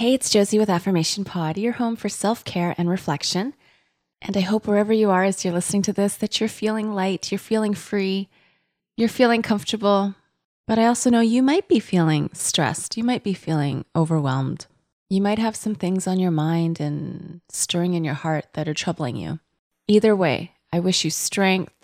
Hey, it's Josie with Affirmation Pod, your home for self care and reflection. And I hope wherever you are as you're listening to this, that you're feeling light, you're feeling free, you're feeling comfortable. But I also know you might be feeling stressed, you might be feeling overwhelmed. You might have some things on your mind and stirring in your heart that are troubling you. Either way, I wish you strength.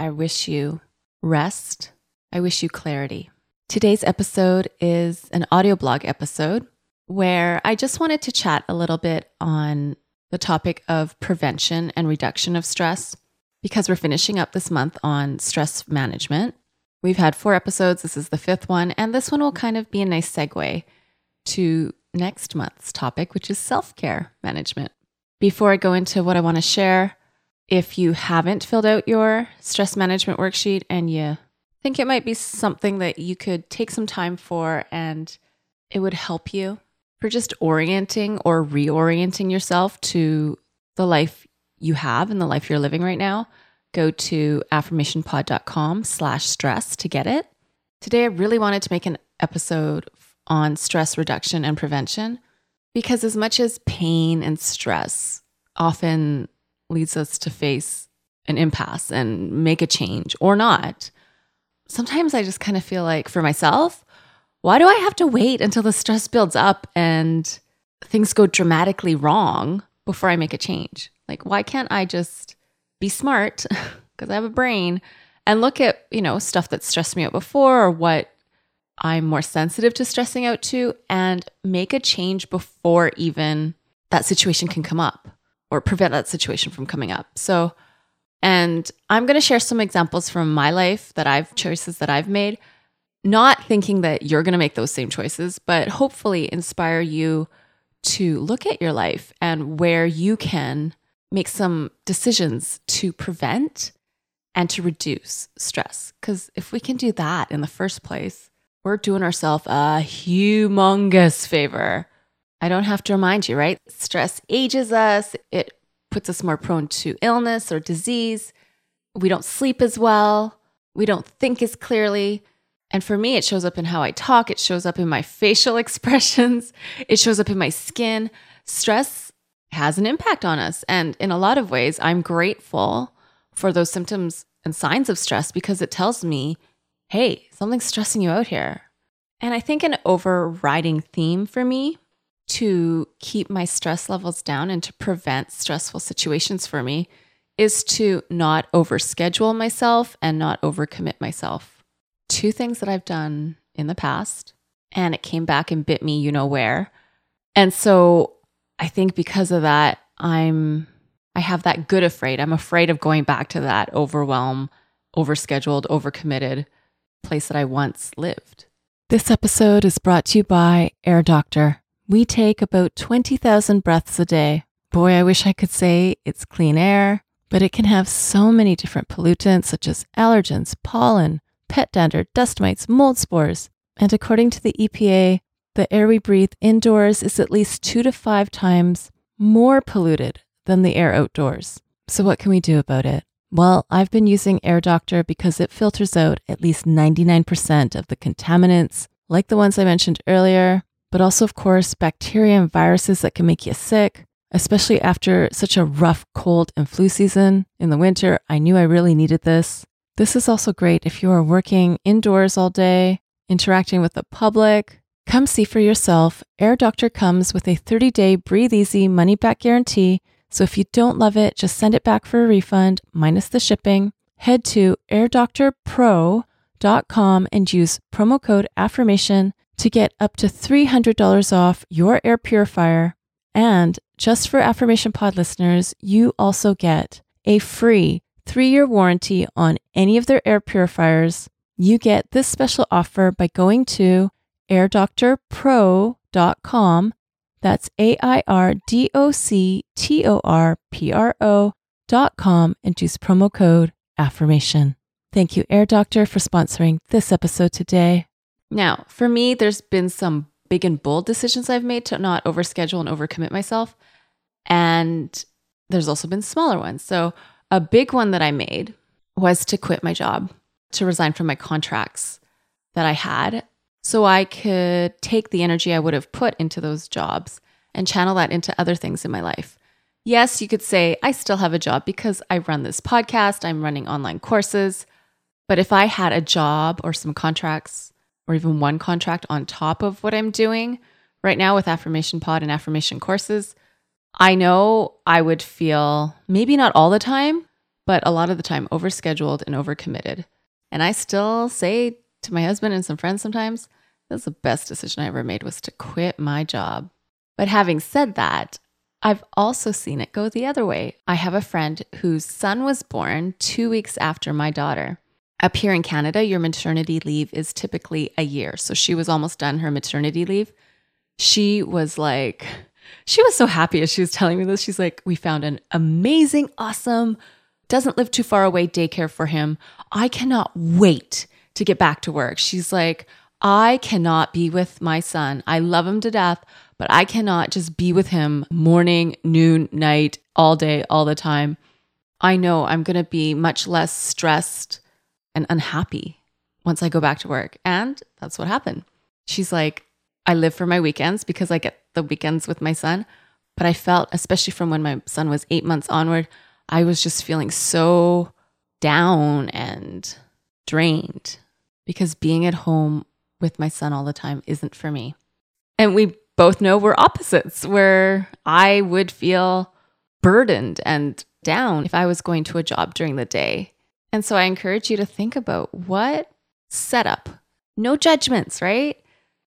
I wish you rest. I wish you clarity. Today's episode is an audio blog episode where I just wanted to chat a little bit on the topic of prevention and reduction of stress because we're finishing up this month on stress management. We've had four episodes. This is the fifth one. And this one will kind of be a nice segue to next month's topic, which is self care management. Before I go into what I want to share, if you haven't filled out your stress management worksheet and you think it might be something that you could take some time for and it would help you for just orienting or reorienting yourself to the life you have and the life you're living right now, go to affirmationpod.com slash stress to get it. Today, I really wanted to make an episode on stress reduction and prevention because as much as pain and stress often leads us to face an impasse and make a change or not, sometimes I just kind of feel like for myself, why do I have to wait until the stress builds up and things go dramatically wrong before I make a change? Like, why can't I just be smart because I have a brain and look at, you know, stuff that stressed me out before or what I'm more sensitive to stressing out to and make a change before even that situation can come up or prevent that situation from coming up. So, and I'm going to share some examples from my life that I've choices that I've made, not thinking that you're going to make those same choices, but hopefully inspire you to look at your life and where you can make some decisions to prevent and to reduce stress. Because if we can do that in the first place, we're doing ourselves a humongous favor. I don't have to remind you, right? Stress ages us, it puts us more prone to illness or disease. We don't sleep as well. We don't think as clearly. And for me, it shows up in how I talk, it shows up in my facial expressions, it shows up in my skin. Stress has an impact on us. And in a lot of ways, I'm grateful for those symptoms and signs of stress because it tells me, hey, something's stressing you out here. And I think an overriding theme for me to keep my stress levels down and to prevent stressful situations for me is to not overschedule myself and not overcommit myself. Two things that I've done in the past, and it came back and bit me, you know where. And so I think because of that, I'm I have that good afraid. I'm afraid of going back to that overwhelm, overscheduled, overcommitted place that I once lived. This episode is brought to you by Air Doctor. We take about 20,000 breaths a day. Boy, I wish I could say it's clean air, but it can have so many different pollutants such as allergens, pollen, pet dander, dust mites, mold spores. And according to the EPA, the air we breathe indoors is at least two to five times more polluted than the air outdoors. So, what can we do about it? Well, I've been using Air Doctor because it filters out at least 99% of the contaminants, like the ones I mentioned earlier, but also, of course, bacteria and viruses that can make you sick, especially after such a rough cold and flu season in the winter. I knew I really needed this. This is also great if you are working indoors all day, interacting with the public. Come see for yourself. Air Doctor comes with a 30 day breathe easy money back guarantee. So if you don't love it, just send it back for a refund minus the shipping. Head to airdoctorpro.com and use promo code affirmation to get up to $300 off your air purifier. And just for Affirmation Pod listeners, you also get a free three year warranty on any of their air purifiers. You get this special offer by going to airdoctorpro.com. That's A I R D O C T O R P R O dot com and use promo code AFFIRMATION. Thank you, Air Doctor, for sponsoring this episode today. Now, for me, there's been some big and bold decisions I've made to not overschedule and overcommit myself. And there's also been smaller ones. So, a big one that I made was to quit my job, to resign from my contracts that I had so I could take the energy I would have put into those jobs and channel that into other things in my life. Yes, you could say I still have a job because I run this podcast, I'm running online courses. But if I had a job or some contracts or even one contract on top of what I'm doing right now with Affirmation Pod and affirmation courses, I know I would feel maybe not all the time, but a lot of the time overscheduled and overcommitted. And I still say to my husband and some friends sometimes, that's the best decision I ever made was to quit my job. But having said that, I've also seen it go the other way. I have a friend whose son was born two weeks after my daughter. Up here in Canada, your maternity leave is typically a year. So she was almost done her maternity leave. She was like, she was so happy as she was telling me this. She's like, we found an amazing, awesome, doesn't live too far away daycare for him. I cannot wait to get back to work. She's like, I cannot be with my son. I love him to death, but I cannot just be with him morning, noon, night, all day, all the time. I know I'm going to be much less stressed and unhappy once I go back to work. And that's what happened. She's like, I live for my weekends because I get the weekends with my son. But I felt, especially from when my son was eight months onward, I was just feeling so down and drained because being at home with my son all the time isn't for me. And we both know we're opposites, where I would feel burdened and down if I was going to a job during the day. And so I encourage you to think about what setup, no judgments, right?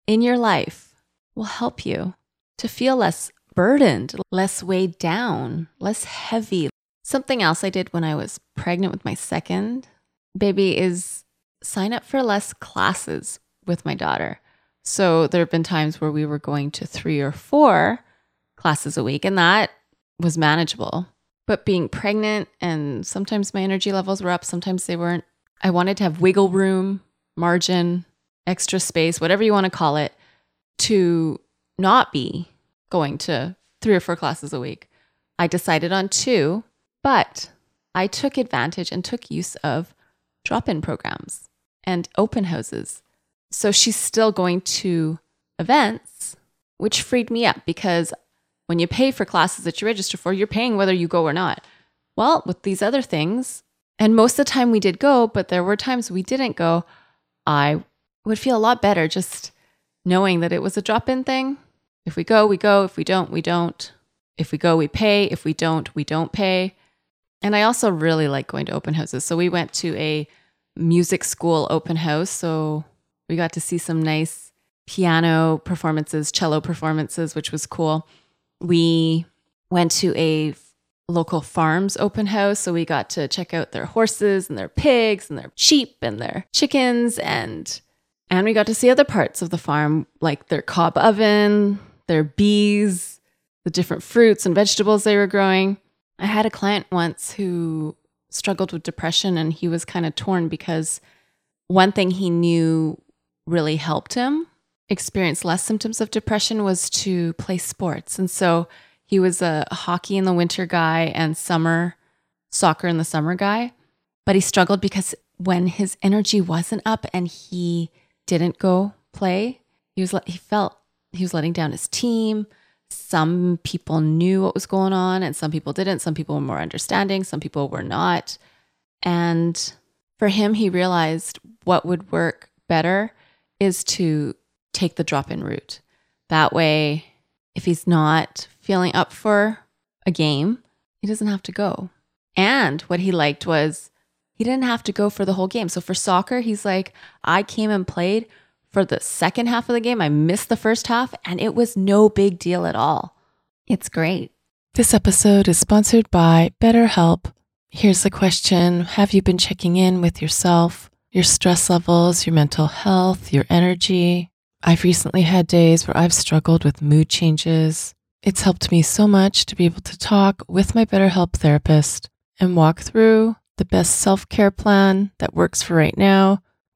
In your life will help you to feel less burdened, less weighed down, less heavy. Something else I did when I was pregnant with my second baby is sign up for less classes with my daughter. So there have been times where we were going to three or four classes a week, and that was manageable. But being pregnant, and sometimes my energy levels were up, sometimes they weren't. I wanted to have wiggle room, margin, extra space, whatever you want to call it, to not be going to three or four classes a week. I decided on two, but I took advantage and took use of drop in programs and open houses so she's still going to events, which freed me up because when you pay for classes that you register for, you're paying whether you go or not. Well, with these other things, and most of the time we did go, but there were times we didn't go, I would feel a lot better just knowing that it was a drop in thing. If we go, we go. If we don't, we don't. If we go, we pay. If we don't, we don't pay. And I also really like going to open houses. So we went to a music school open house. So we got to see some nice piano performances, cello performances, which was cool. We went to a local farms open house. So we got to check out their horses and their pigs and their sheep and their chickens and and we got to see other parts of the farm like their cob oven, their bees, the different fruits and vegetables they were growing. I had a client once who struggled with depression and he was kind of torn because one thing he knew really helped him experience less symptoms of depression was to play sports. And so he was a hockey in the winter guy and summer soccer in the summer guy. But he struggled because when his energy wasn't up and he didn't go play, he was he felt he was letting down his team. Some people knew what was going on and some people didn't. Some people were more understanding, some people were not. And for him, he realized what would work better is to take the drop in route. That way, if he's not feeling up for a game, he doesn't have to go. And what he liked was he didn't have to go for the whole game. So for soccer, he's like, I came and played for the second half of the game. I missed the first half, and it was no big deal at all. It's great. This episode is sponsored by BetterHelp. Here's the question Have you been checking in with yourself? your stress levels, your mental health, your energy. I've recently had days where I've struggled with mood changes. It's helped me so much to be able to talk with my BetterHelp therapist and walk through the best self care plan that works for right now.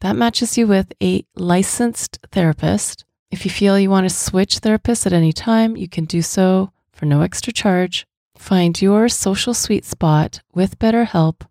that matches you with a licensed therapist. If you feel you want to switch therapists at any time, you can do so for no extra charge. Find your social sweet spot with BetterHelp.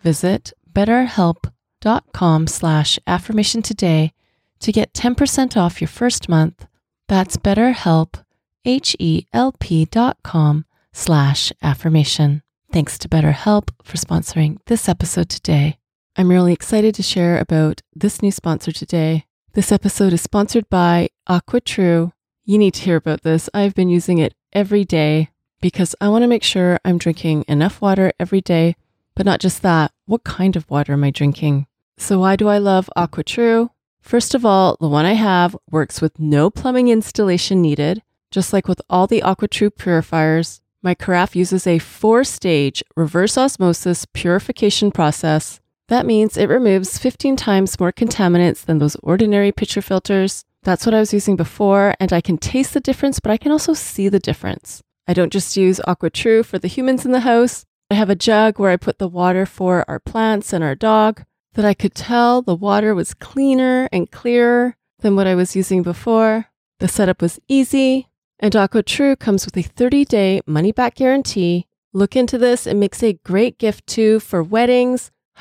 Visit betterhelp.com slash affirmation today to get 10% off your first month. That's betterhelp, H-E-L-P dot com slash affirmation. Thanks to BetterHelp for sponsoring this episode today. I'm really excited to share about this new sponsor today. This episode is sponsored by AquaTru. You need to hear about this. I've been using it every day because I want to make sure I'm drinking enough water every day, but not just that. What kind of water am I drinking? So, why do I love AquaTru? First of all, the one I have works with no plumbing installation needed. Just like with all the AquaTru purifiers, my carafe uses a four stage reverse osmosis purification process that means it removes 15 times more contaminants than those ordinary pitcher filters. That's what I was using before, and I can taste the difference, but I can also see the difference. I don't just use AquaTru for the humans in the house. I have a jug where I put the water for our plants and our dog that I could tell the water was cleaner and clearer than what I was using before. The setup was easy, and AquaTru comes with a 30 day money back guarantee. Look into this, it makes a great gift too for weddings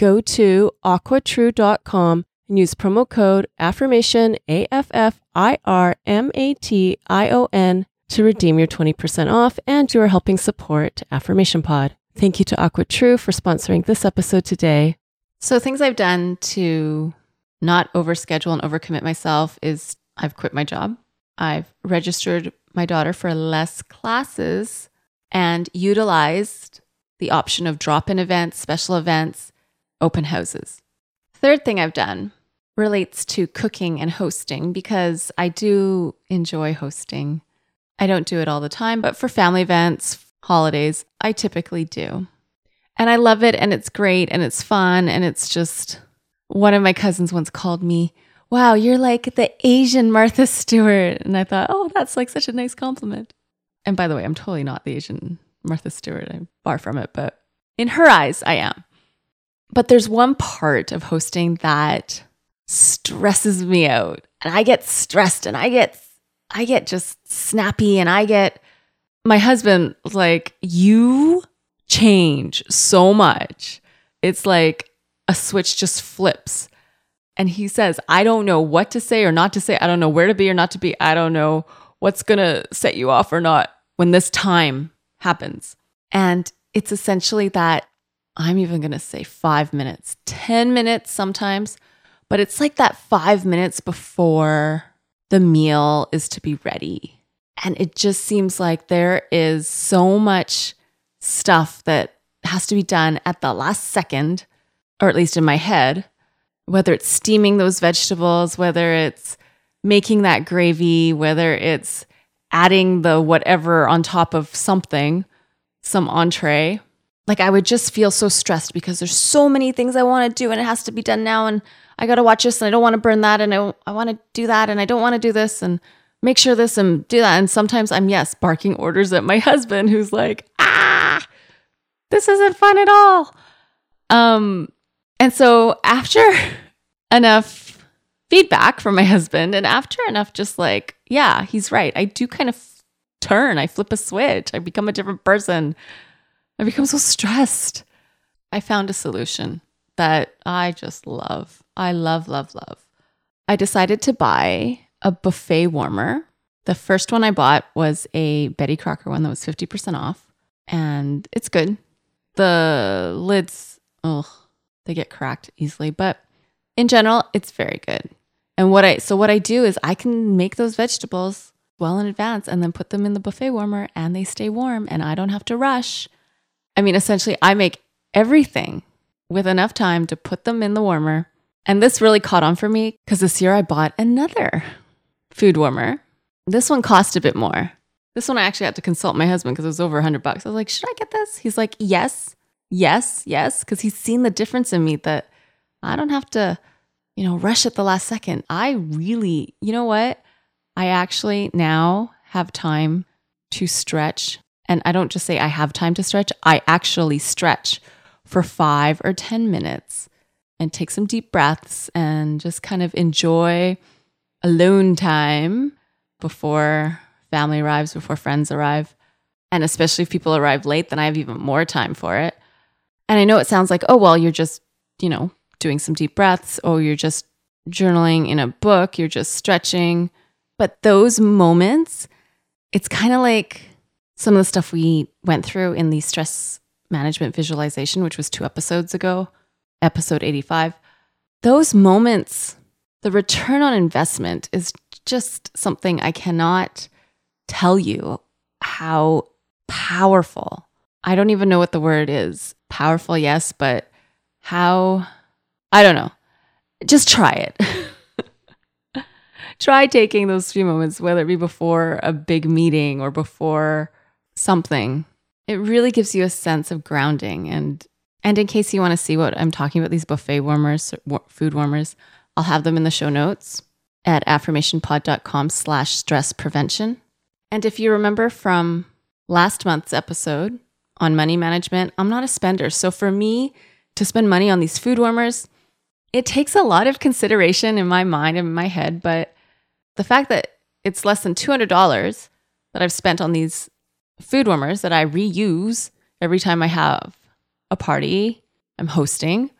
go to aquatru.com and use promo code affirmation A F F I R M A T I O N to redeem your 20% off and you are helping support Affirmation Pod. Thank you to AquaTru for sponsoring this episode today. So things I've done to not overschedule and overcommit myself is I've quit my job. I've registered my daughter for less classes and utilized the option of drop-in events, special events open houses. Third thing I've done relates to cooking and hosting because I do enjoy hosting. I don't do it all the time, but for family events, holidays, I typically do. And I love it and it's great and it's fun and it's just one of my cousins once called me, "Wow, you're like the Asian Martha Stewart." And I thought, "Oh, that's like such a nice compliment." And by the way, I'm totally not the Asian Martha Stewart. I'm far from it, but in her eyes, I am. But there's one part of hosting that stresses me out. And I get stressed and I get I get just snappy and I get my husband like you change so much. It's like a switch just flips. And he says, I don't know what to say or not to say. I don't know where to be or not to be. I don't know what's going to set you off or not when this time happens. And it's essentially that I'm even going to say five minutes, 10 minutes sometimes, but it's like that five minutes before the meal is to be ready. And it just seems like there is so much stuff that has to be done at the last second, or at least in my head, whether it's steaming those vegetables, whether it's making that gravy, whether it's adding the whatever on top of something, some entree like I would just feel so stressed because there's so many things I want to do and it has to be done now and I got to watch this and I don't want to burn that and I, I want to do that and I don't want to do this and make sure this and do that and sometimes I'm yes barking orders at my husband who's like ah this isn't fun at all um and so after enough feedback from my husband. And after enough, just like, yeah, he's right. I do kind of turn, I flip a switch, I become a different person. I become so stressed. I found a solution that I just love. I love, love, love. I decided to buy a buffet warmer. The first one I bought was a Betty Crocker one that was 50% off, and it's good. The lids, oh, they get cracked easily, but in general, it's very good. And what I so what I do is I can make those vegetables well in advance and then put them in the buffet warmer and they stay warm and I don't have to rush. I mean, essentially I make everything with enough time to put them in the warmer. And this really caught on for me because this year I bought another food warmer. This one cost a bit more. This one I actually had to consult my husband because it was over 100 bucks. I was like, should I get this? He's like, yes, yes, yes. Because he's seen the difference in me that I don't have to, you know, rush at the last second. I really, you know what? I actually now have time to stretch. And I don't just say I have time to stretch, I actually stretch for five or 10 minutes and take some deep breaths and just kind of enjoy alone time before family arrives, before friends arrive. And especially if people arrive late, then I have even more time for it. And I know it sounds like, oh, well, you're just, you know, doing some deep breaths, or you're just journaling in a book, you're just stretching. But those moments, it's kind of like some of the stuff we went through in the stress management visualization, which was two episodes ago, episode 85, those moments, the return on investment is just something I cannot tell you how powerful. I don't even know what the word is. Powerful, yes, but how, I don't know. Just try it. try taking those few moments, whether it be before a big meeting or before something. It really gives you a sense of grounding. And and in case you want to see what I'm talking about these buffet warmers food warmers I'll have them in the show notes at affirmationpod.com slash stress prevention. And if you remember from last month's episode on money management I'm not a spender. So for me to spend money on these food warmers it takes a lot of consideration in my mind and in my head. But the fact that it's less than $200 that I've spent on these food warmers that I reuse every time I have a party I'm hosting,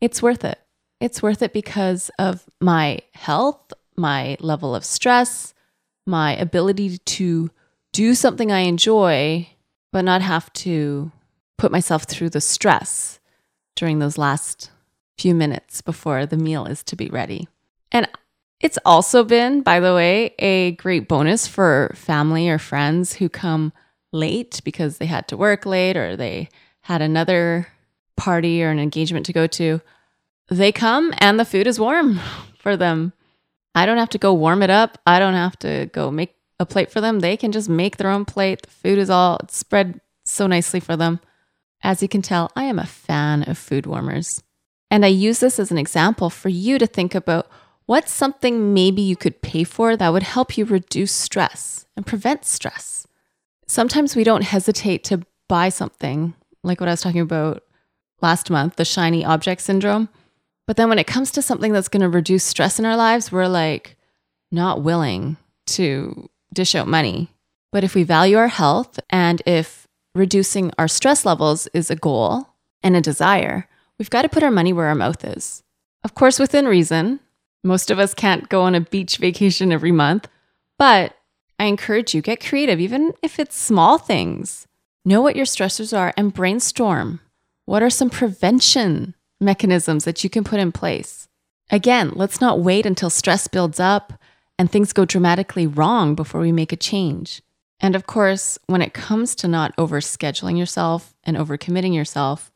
it's worth it. It's worth it because of my health, my level of stress, my ability to do something I enjoy, but not have to put myself through the stress during those last few minutes before the meal is to be ready. And it's also been, by the way, a great bonus for family or friends who come late because they had to work late or they had another party or an engagement to go to, they come and the food is warm for them. I don't have to go warm it up. I don't have to go make a plate for them. They can just make their own plate. The food is all spread so nicely for them. As you can tell, I am a fan of food warmers. And I use this as an example for you to think about what's something maybe you could pay for that would help you reduce stress and prevent stress sometimes we don't hesitate to buy something, like what I was talking about last month, the shiny object syndrome. But then when it comes to something that's going to reduce stress in our lives, we're like not willing to dish out money. But if we value our health and if reducing our stress levels is a goal and a desire, we've got to put our money where our mouth is. Of course, within reason. Most of us can't go on a beach vacation every month, but I encourage you get creative, even if it's small things. Know what your stressors are and brainstorm. What are some prevention mechanisms that you can put in place? Again, let's not wait until stress builds up and things go dramatically wrong before we make a change. And of course, when it comes to not overscheduling yourself and overcommitting yourself,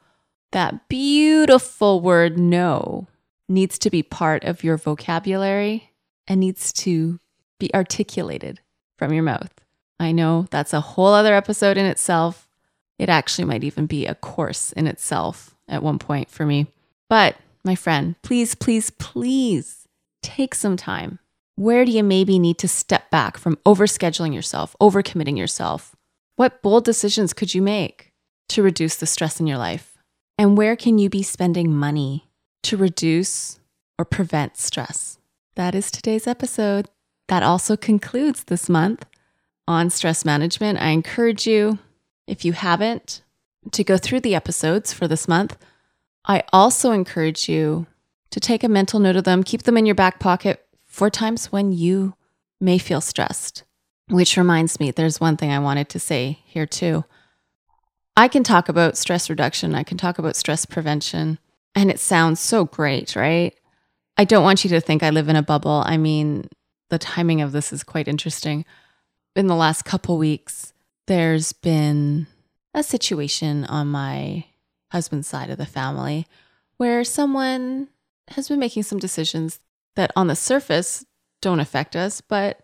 that beautiful word no needs to be part of your vocabulary and needs to be articulated from your mouth. I know that's a whole other episode in itself. It actually might even be a course in itself at one point for me. But my friend, please, please, please take some time. Where do you maybe need to step back from overscheduling yourself, overcommitting yourself? What bold decisions could you make to reduce the stress in your life? And where can you be spending money to reduce or prevent stress? that is today's episode. That also concludes this month on stress management. I encourage you, if you haven't, to go through the episodes for this month. I also encourage you to take a mental note of them, keep them in your back pocket for times when you may feel stressed. Which reminds me, there's one thing I wanted to say here too. I can talk about stress reduction, I can talk about stress prevention, and it sounds so great, right? I don't want you to think I live in a bubble. I mean, the timing of this is quite interesting. In the last couple weeks, there's been a situation on my husband's side of the family where someone has been making some decisions that on the surface don't affect us, but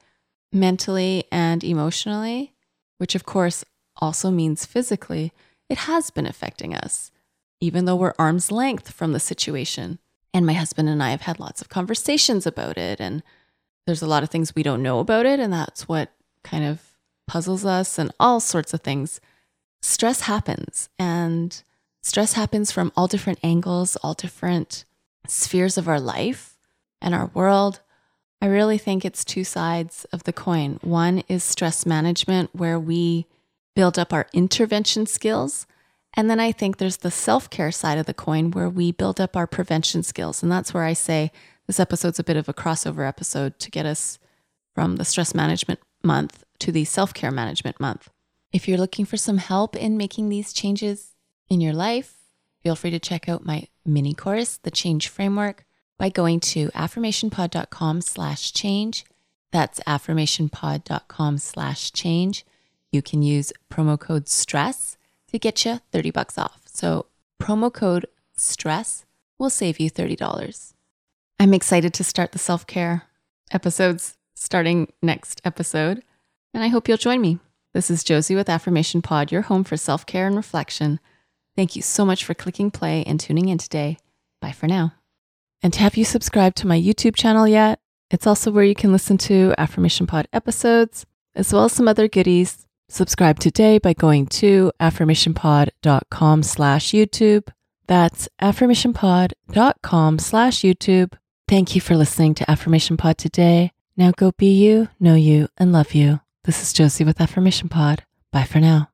mentally and emotionally, which of course also means physically, it has been affecting us, even though we're arm's length from the situation. And my husband and I have had lots of conversations about it. And there's a lot of things we don't know about it. And that's what kind of puzzles us and all sorts of things. Stress happens, and stress happens from all different angles, all different spheres of our life and our world. I really think it's two sides of the coin. One is stress management, where we build up our intervention skills. And then I think there's the self care side of the coin, where we build up our prevention skills. And that's where I say this episode's a bit of a crossover episode to get us from the stress management month to the self care management month. If you're looking for some help in making these changes in your life, feel free to check out my mini course, The Change Framework by going to affirmationpod.com slash change. That's affirmationpod.com slash change. You can use promo code STRESS to get you 30 bucks off. So promo code STRESS will save you $30. I'm excited to start the self care episodes starting next episode, and I hope you'll join me. This is Josie with Affirmation Pod, your home for self care and reflection. Thank you so much for clicking play and tuning in today. Bye for now. And have you subscribed to my YouTube channel yet? It's also where you can listen to Affirmation Pod episodes, as well as some other goodies. Subscribe today by going to affirmationpod.com slash YouTube. That's affirmationpod.com slash YouTube. Thank you for listening to Affirmation Pod today. Now go be you, know you, and love you. This is Josie with Affirmation Pod. Bye for now.